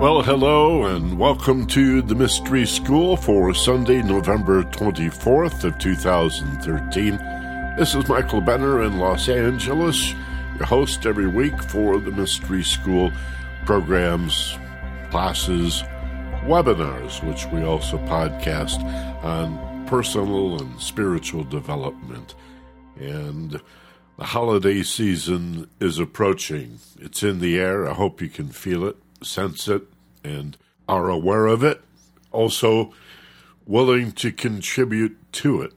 Well, hello and welcome to the Mystery School for Sunday, November 24th of 2013. This is Michael Benner in Los Angeles, your host every week for the Mystery School programs, classes, webinars, which we also podcast on personal and spiritual development. And the holiday season is approaching. It's in the air. I hope you can feel it sense it and are aware of it, also willing to contribute to it,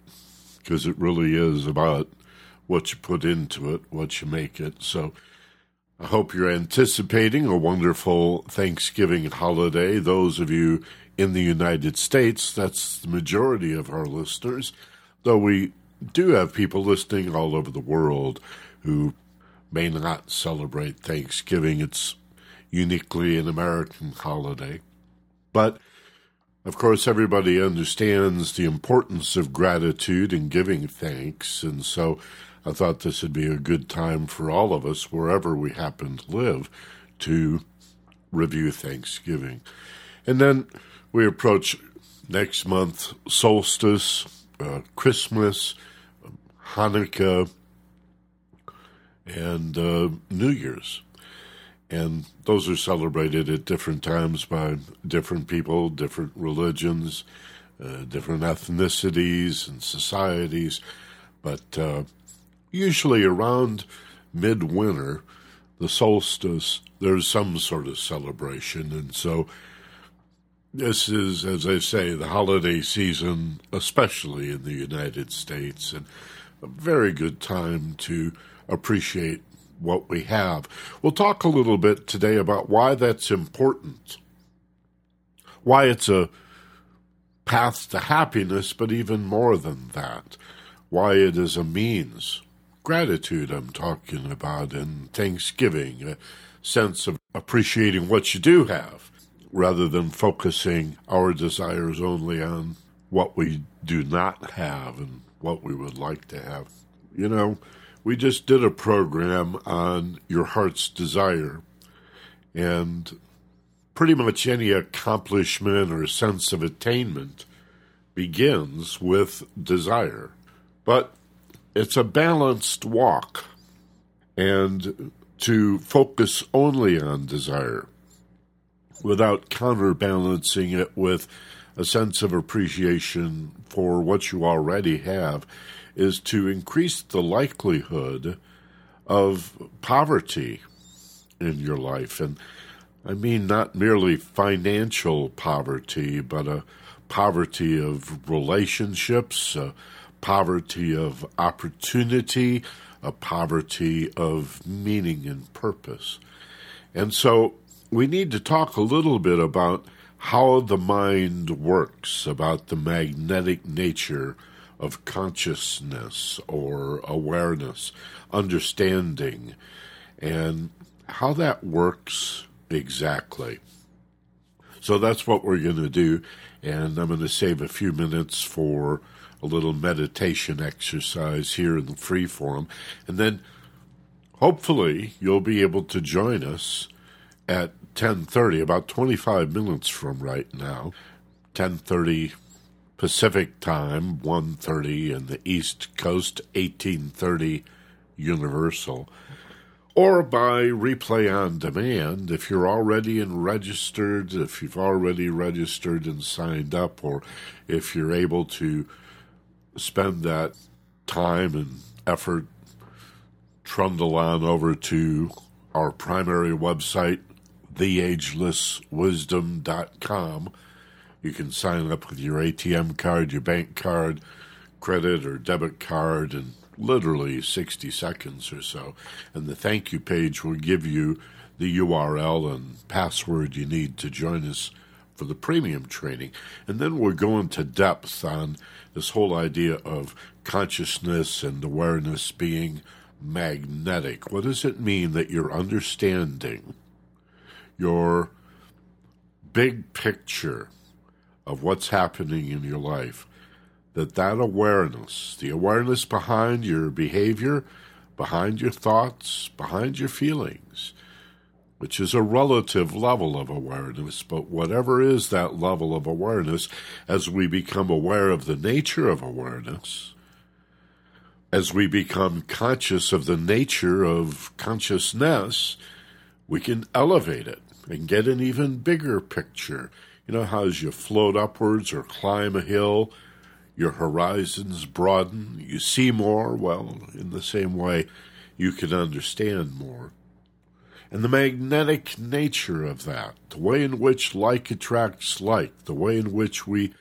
because it really is about what you put into it, what you make it. So I hope you're anticipating a wonderful Thanksgiving holiday. Those of you in the United States, that's the majority of our listeners, though we do have people listening all over the world who may not celebrate Thanksgiving. It's uniquely an American holiday. But of course, everybody understands the importance of gratitude and giving thanks, and so I thought this would be a good time for all of us, wherever we happen to live, to review Thanksgiving. And then we approach next month solstice, uh, Christmas, Hanukkah, and uh, New Year's and those are celebrated at different times by different people, different religions, uh, different ethnicities and societies. But uh, usually around midwinter, the solstice, there's some sort of celebration. And so this is, as I say, the holiday season, especially in the United States, and a very good time to appreciate what we have. We'll talk a little bit today about why that's important, why it's a path to happiness, but even more than that, why it is a means. Gratitude, I'm talking about, and thanksgiving, a sense of appreciating what you do have, rather than focusing our desires only on what we do not have and what we would like to have. You know, we just did a program on your heart's desire, and pretty much any accomplishment or sense of attainment begins with desire. But it's a balanced walk, and to focus only on desire without counterbalancing it with a sense of appreciation for what you already have is to increase the likelihood of poverty in your life. And I mean not merely financial poverty, but a poverty of relationships, a poverty of opportunity, a poverty of meaning and purpose. And so we need to talk a little bit about how the mind works, about the magnetic nature of consciousness or awareness, understanding, and how that works exactly. So that's what we're going to do, and I'm going to save a few minutes for a little meditation exercise here in the free form, and then hopefully you'll be able to join us at 10:30 about 25 minutes from right now 10:30 Pacific Time, 1.30 in the East Coast, 18.30 Universal, or by replay on demand if you're already in registered, if you've already registered and signed up, or if you're able to spend that time and effort, trundle on over to our primary website, theagelesswisdom.com you can sign up with your ATM card, your bank card, credit or debit card in literally 60 seconds or so. And the thank you page will give you the URL and password you need to join us for the premium training. And then we're going to depth on this whole idea of consciousness and awareness being magnetic. What does it mean that you're understanding your big picture of what's happening in your life, that that awareness, the awareness behind your behavior, behind your thoughts, behind your feelings, which is a relative level of awareness. But whatever is that level of awareness, as we become aware of the nature of awareness, as we become conscious of the nature of consciousness, we can elevate it and get an even bigger picture. You know how as you float upwards or climb a hill, your horizons broaden, you see more? Well, in the same way, you can understand more. And the magnetic nature of that, the way in which like attracts like, the way in which we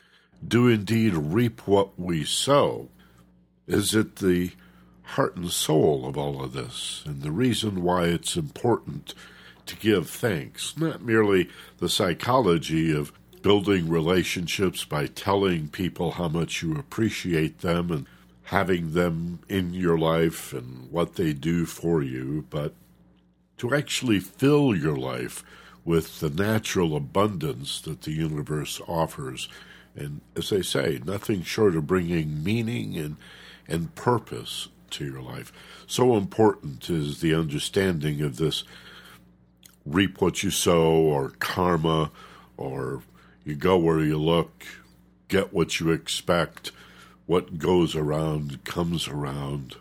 do indeed reap what we sow, is at the heart and soul of all of this, and the reason why it's important to give thanks, not merely the psychology of building relationships by telling people how much you appreciate them and having them in your life and what they do for you, but to actually fill your life with the natural abundance that the universe offers. And as I say, nothing short of bringing meaning and, and purpose to your life. So important is the understanding of this reap what you sow or karma or you go where you look, get what you expect, what goes around comes around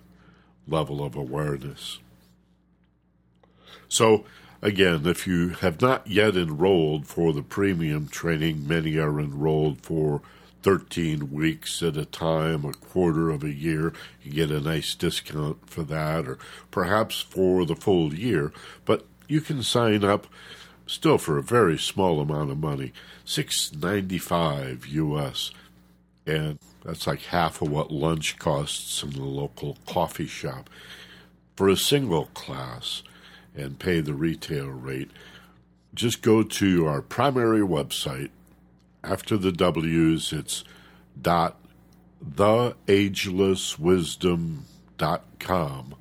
level of awareness. So, again, if you have not yet enrolled for the premium training, many are enrolled for 13 weeks at a time, a quarter of a year. You get a nice discount for that, or perhaps for the full year. But you can sign up still for a very small amount of money, six ninety five US, and that's like half of what lunch costs in the local coffee shop for a single class, and pay the retail rate. Just go to our primary website. After the W's, it's dot theagelesswisdom.com.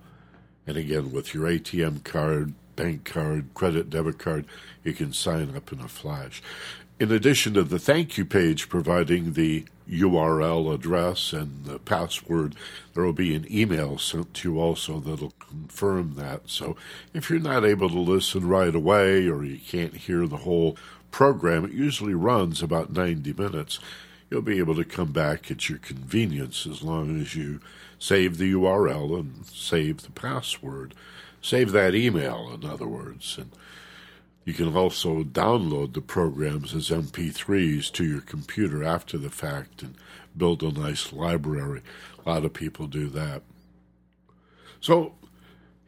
And again, with your ATM card, bank card, credit, debit card, you can sign up in a flash. In addition to the thank you page providing the URL address and the password, there will be an email sent to you also that'll confirm that. So if you're not able to listen right away or you can't hear the whole program, it usually runs about 90 minutes. You'll be able to come back at your convenience as long as you save the URL and save the password. Save that email, in other words. And you can also download the programs as MP3s to your computer after the fact and build a nice library. A lot of people do that. So,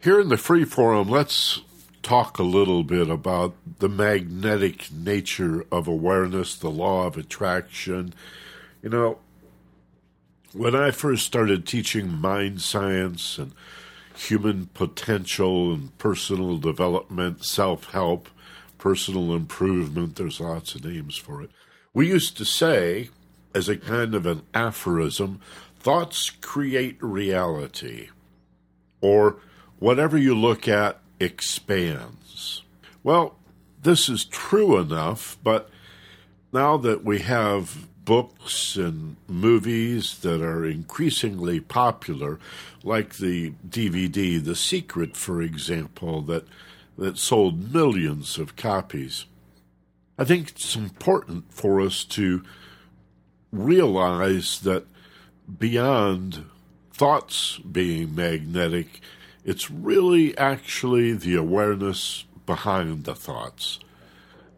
here in the free forum, let's talk a little bit about the magnetic nature of awareness, the law of attraction. You know, when I first started teaching mind science and human potential and personal development, self help, personal improvement. There's lots of names for it. We used to say, as a kind of an aphorism, thoughts create reality, or whatever you look at expands. Well, this is true enough, but now that we have books and movies that are increasingly popular, like the DVD The Secret, for example, that, that sold millions of copies. I think it's important for us to realize that beyond thoughts being magnetic, it's really actually the awareness behind the thoughts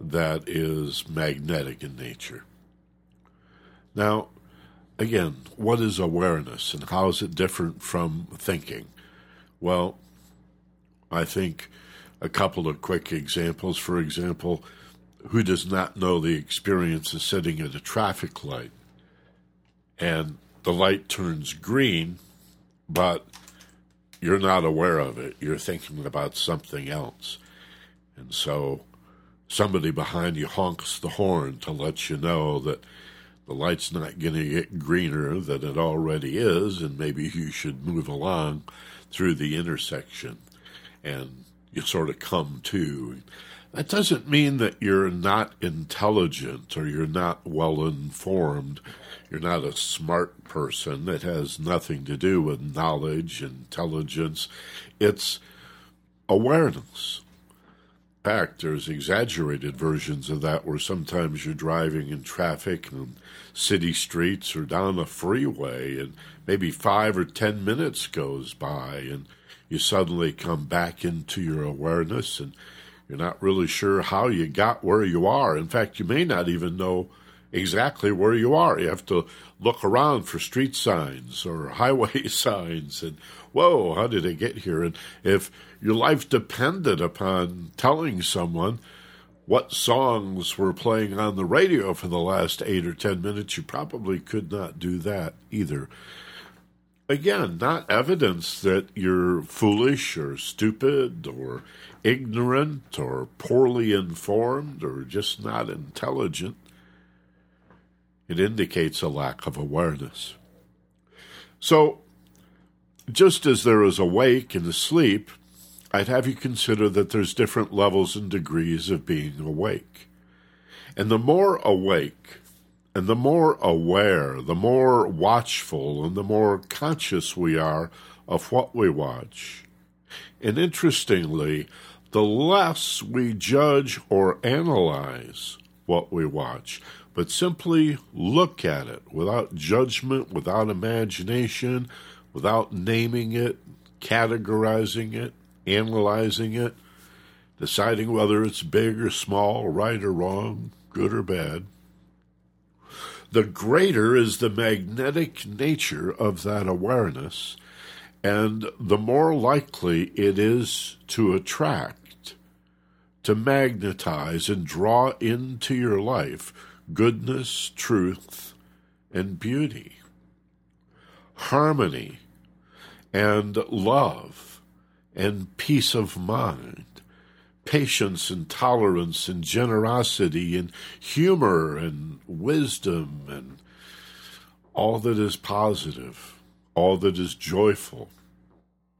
that is magnetic in nature. Now, again, what is awareness and how is it different from thinking? Well, I think a couple of quick examples. For example, who does not know the experience of sitting at a traffic light and the light turns green, but you're not aware of it. You're thinking about something else. And so somebody behind you honks the horn to let you know that the light's not going to get greener than it already is, and maybe you should move along through the intersection and you sort of come to. That doesn't mean that you're not intelligent or you're not well informed. You're not a smart person. It has nothing to do with knowledge, intelligence. It's awareness. Fact, there's exaggerated versions of that where sometimes you're driving in traffic and city streets or down a freeway and maybe five or ten minutes goes by and you suddenly come back into your awareness and you're not really sure how you got where you are. In fact, you may not even know exactly where you are. You have to look around for street signs or highway signs and, whoa, how did I get here? And if your life depended upon telling someone what songs were playing on the radio for the last eight or ten minutes, you probably could not do that either. Again, not evidence that you're foolish or stupid or ignorant or poorly informed or just not intelligent. It indicates a lack of awareness. So, just as there is awake and asleep, I'd have you consider that there's different levels and degrees of being awake. And the more awake and the more aware, the more watchful, and the more conscious we are of what we watch. And interestingly, the less we judge or analyze what we watch, but simply look at it without judgment, without imagination, without naming it, categorizing it, analyzing it, deciding whether it's big or small, right or wrong, good or bad. The greater is the magnetic nature of that awareness, and the more likely it is to attract, to magnetize, and draw into your life goodness, truth, and beauty, harmony, and love and peace of mind, patience and tolerance and generosity and humor and wisdom and all that is positive, all that is joyful,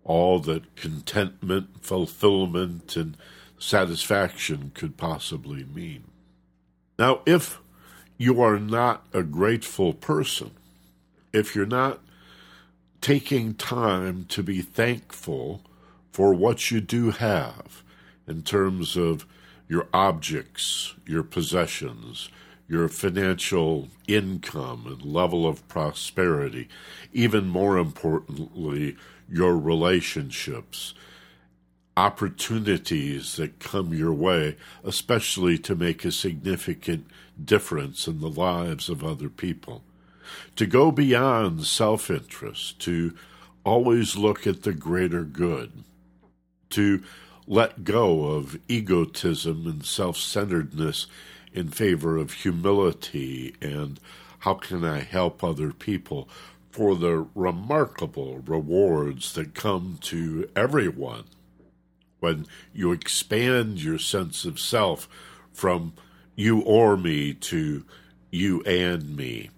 all that contentment, fulfillment, and satisfaction could possibly mean. Now, if you are not a grateful person, if you're not taking time to be thankful for what you do have in terms of your objects, your possessions, your financial income and level of prosperity, even more importantly, your relationships, opportunities that come your way, especially to make a significant difference in the lives of other people. To go beyond self interest, to always look at the greater good to let go of egotism and self centeredness in favor of humility and how can I help other people for the remarkable rewards that come to everyone when you expand your sense of self from you or me to you and me.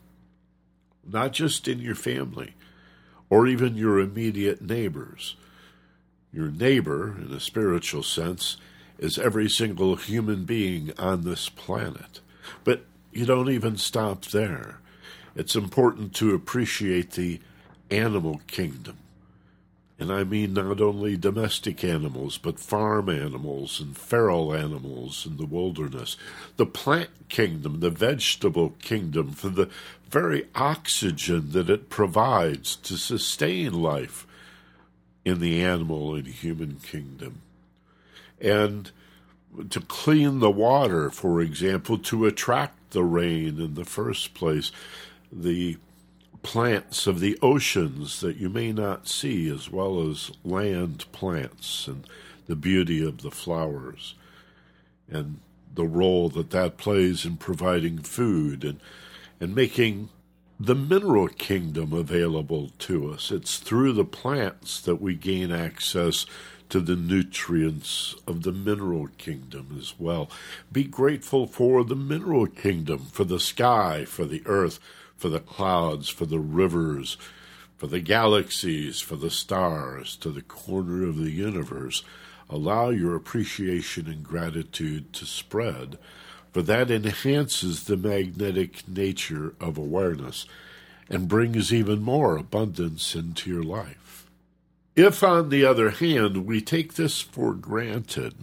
Not just in your family or even your immediate neighbors your neighbor, in a spiritual sense, is every single human being on this planet. But you don't even stop there. It's important to appreciate the animal kingdom. And I mean not only domestic animals, but farm animals and feral animals in the wilderness. The plant kingdom, the vegetable kingdom, for the very oxygen that it provides to sustain life in the animal and human kingdom. And to clean the water, for example, to attract the rain in the first place, the plants of the oceans that you may not see, as well as land plants and the beauty of the flowers, and the role that that plays in providing food and, and making the mineral kingdom available to us. It's through the plants that we gain access to the nutrients of the mineral kingdom as well. Be grateful for the mineral kingdom, for the sky, for the earth, for the clouds, for the rivers, for the galaxies, for the stars, to the corner of the universe. Allow your appreciation and gratitude to spread for that enhances the magnetic nature of awareness and brings even more abundance into your life. If, on the other hand, we take this for granted,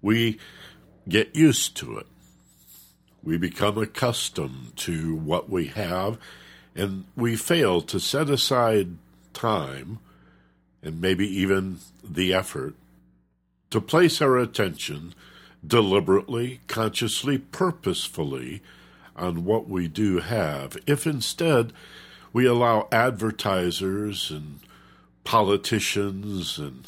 we get used to it. We become accustomed to what we have, and we fail to set aside time and maybe even the effort to place our attention deliberately, consciously, purposefully on what we do have. If instead we allow advertisers and politicians and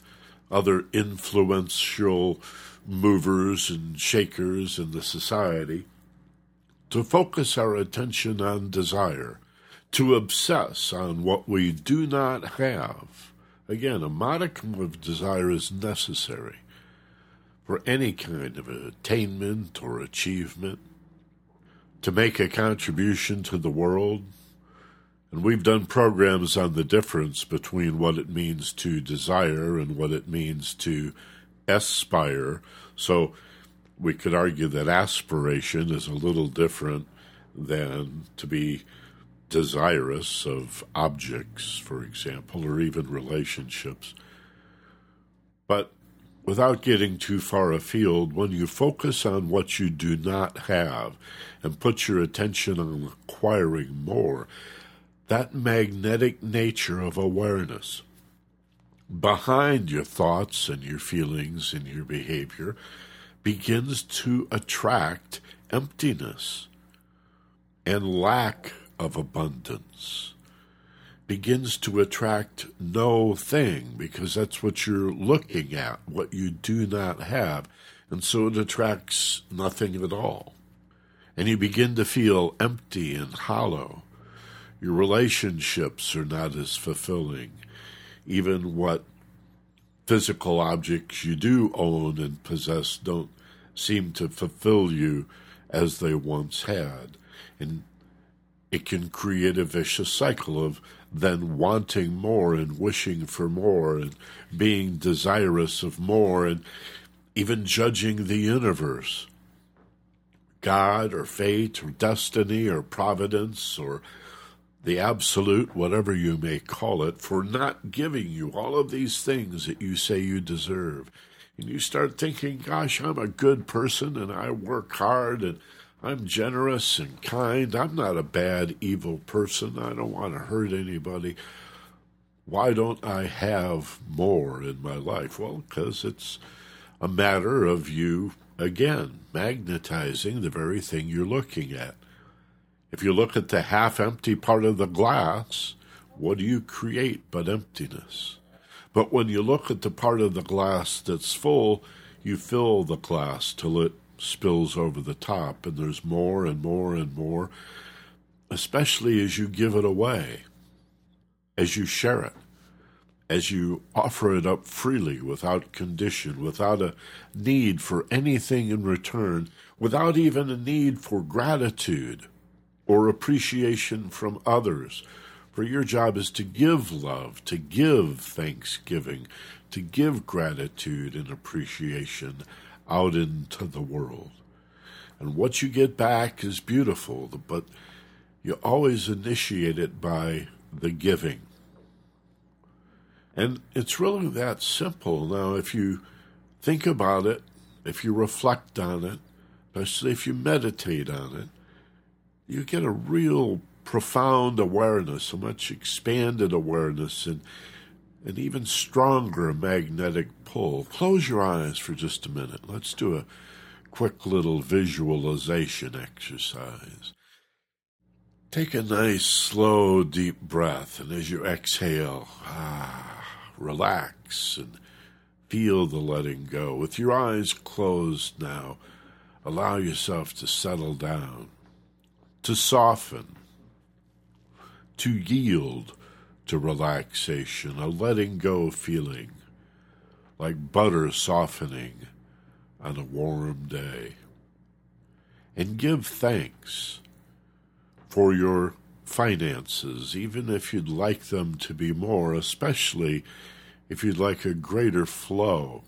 other influential movers and shakers in the society to focus our attention on desire, to obsess on what we do not have. Again, a modicum of desire is necessary for any kind of attainment or achievement, to make a contribution to the world. And we've done programs on the difference between what it means to desire and what it means to aspire. So we could argue that aspiration is a little different than to be desirous of objects, for example, or even relationships. But without getting too far afield, when you focus on what you do not have and put your attention on acquiring more, that magnetic nature of awareness behind your thoughts and your feelings and your behavior begins to attract emptiness and lack of abundance begins to attract no thing because that's what you're looking at, what you do not have. And so it attracts nothing at all. And you begin to feel empty and hollow. Your relationships are not as fulfilling. Even what physical objects you do own and possess don't seem to fulfill you as they once had. And it can create a vicious cycle of then wanting more and wishing for more and being desirous of more and even judging the universe. God or fate or destiny or providence or the absolute, whatever you may call it, for not giving you all of these things that you say you deserve and you start thinking, gosh, I'm a good person and I work hard and I'm generous and kind. I'm not a bad, evil person. I don't want to hurt anybody. Why don't I have more in my life? Well, because it's a matter of you, again, magnetizing the very thing you're looking at. If you look at the half empty part of the glass, what do you create but emptiness? But when you look at the part of the glass that's full, you fill the glass till it spills over the top, and there's more and more and more, especially as you give it away, as you share it, as you offer it up freely without condition, without a need for anything in return, without even a need for gratitude or appreciation from others for your job is to give love, to give thanksgiving, to give gratitude and appreciation out into the world. And what you get back is beautiful, but you always initiate it by the giving. And it's really that simple. Now, if you think about it, if you reflect on it, especially if you meditate on it, you get a real profound awareness, a much expanded awareness, and an even stronger magnetic pull. Close your eyes for just a minute. Let's do a quick little visualization exercise. Take a nice, slow, deep breath, and as you exhale, ah, relax and feel the letting go. With your eyes closed now, allow yourself to settle down, to soften, to yield to relaxation, a letting go feeling, like butter softening on a warm day. And give thanks for your finances, even if you'd like them to be more, especially if you'd like a greater flow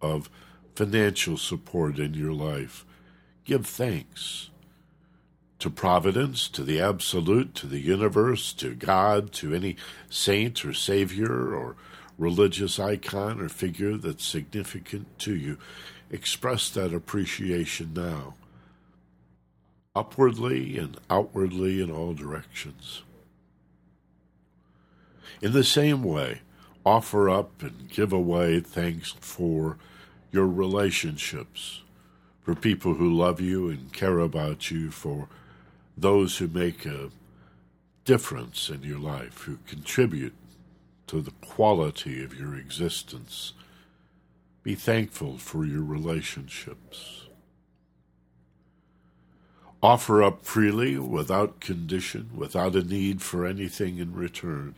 of financial support in your life. Give thanks to providence, to the absolute, to the universe, to God, to any saint or savior or religious icon or figure that's significant to you. express that appreciation now, upwardly and outwardly in all directions. In the same way, offer up and give away thanks for your relationships, for people who love you and care about you, for those who make a difference in your life, who contribute to the quality of your existence. Be thankful for your relationships. Offer up freely, without condition, without a need for anything in return,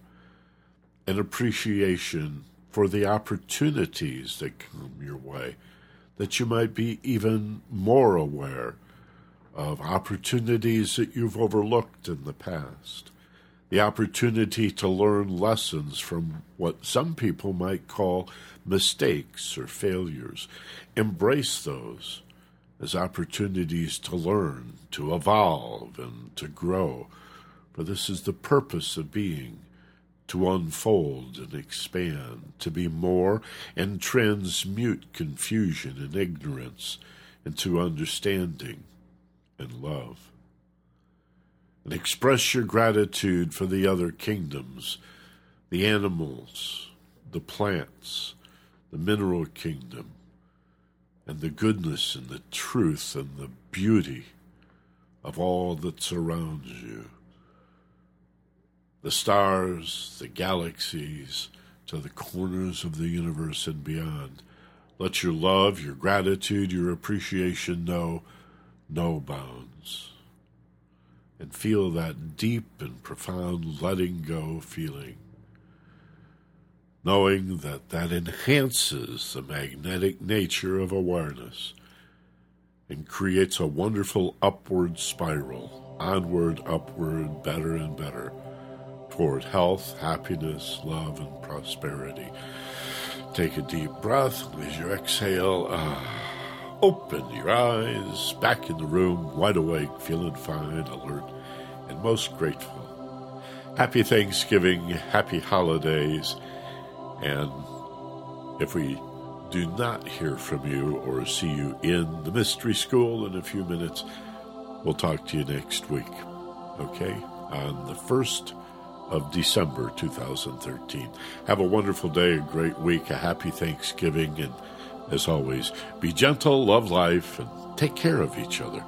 an appreciation for the opportunities that come your way, that you might be even more aware of opportunities that you've overlooked in the past the opportunity to learn lessons from what some people might call mistakes or failures. Embrace those as opportunities to learn, to evolve, and to grow. For this is the purpose of being to unfold and expand, to be more and transmute confusion and ignorance into understanding and love and express your gratitude for the other kingdoms, the animals, the plants, the mineral kingdom, and the goodness and the truth and the beauty of all that surrounds you. The stars, the galaxies, to the corners of the universe and beyond. Let your love, your gratitude, your appreciation know no bounds and feel that deep and profound letting go feeling, knowing that that enhances the magnetic nature of awareness and creates a wonderful upward spiral, onward, upward, better and better, toward health, happiness, love, and prosperity. Take a deep breath, and as you exhale, ah, Open your eyes, back in the room, wide awake, feeling fine, alert, and most grateful. Happy Thanksgiving, happy holidays, and if we do not hear from you or see you in the mystery school in a few minutes, we'll talk to you next week, okay? On the 1st of December 2013. Have a wonderful day, a great week, a happy Thanksgiving, and as always, be gentle, love life, and take care of each other.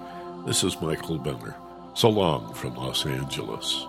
This is Michael Benner. So long from Los Angeles.